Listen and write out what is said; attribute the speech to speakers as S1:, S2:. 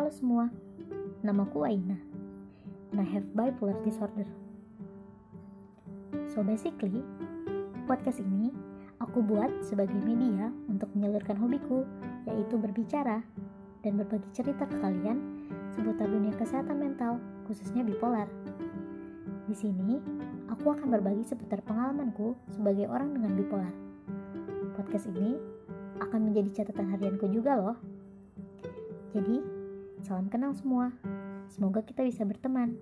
S1: Halo semua, namaku Aina, and I have bipolar disorder. So basically, podcast ini aku buat sebagai media untuk menyalurkan hobiku, yaitu berbicara dan berbagi cerita ke kalian seputar dunia kesehatan mental, khususnya bipolar. Di sini, aku akan berbagi seputar pengalamanku sebagai orang dengan bipolar. Podcast ini akan menjadi catatan harianku juga loh. Jadi, salam kenal semua. Semoga kita bisa berteman.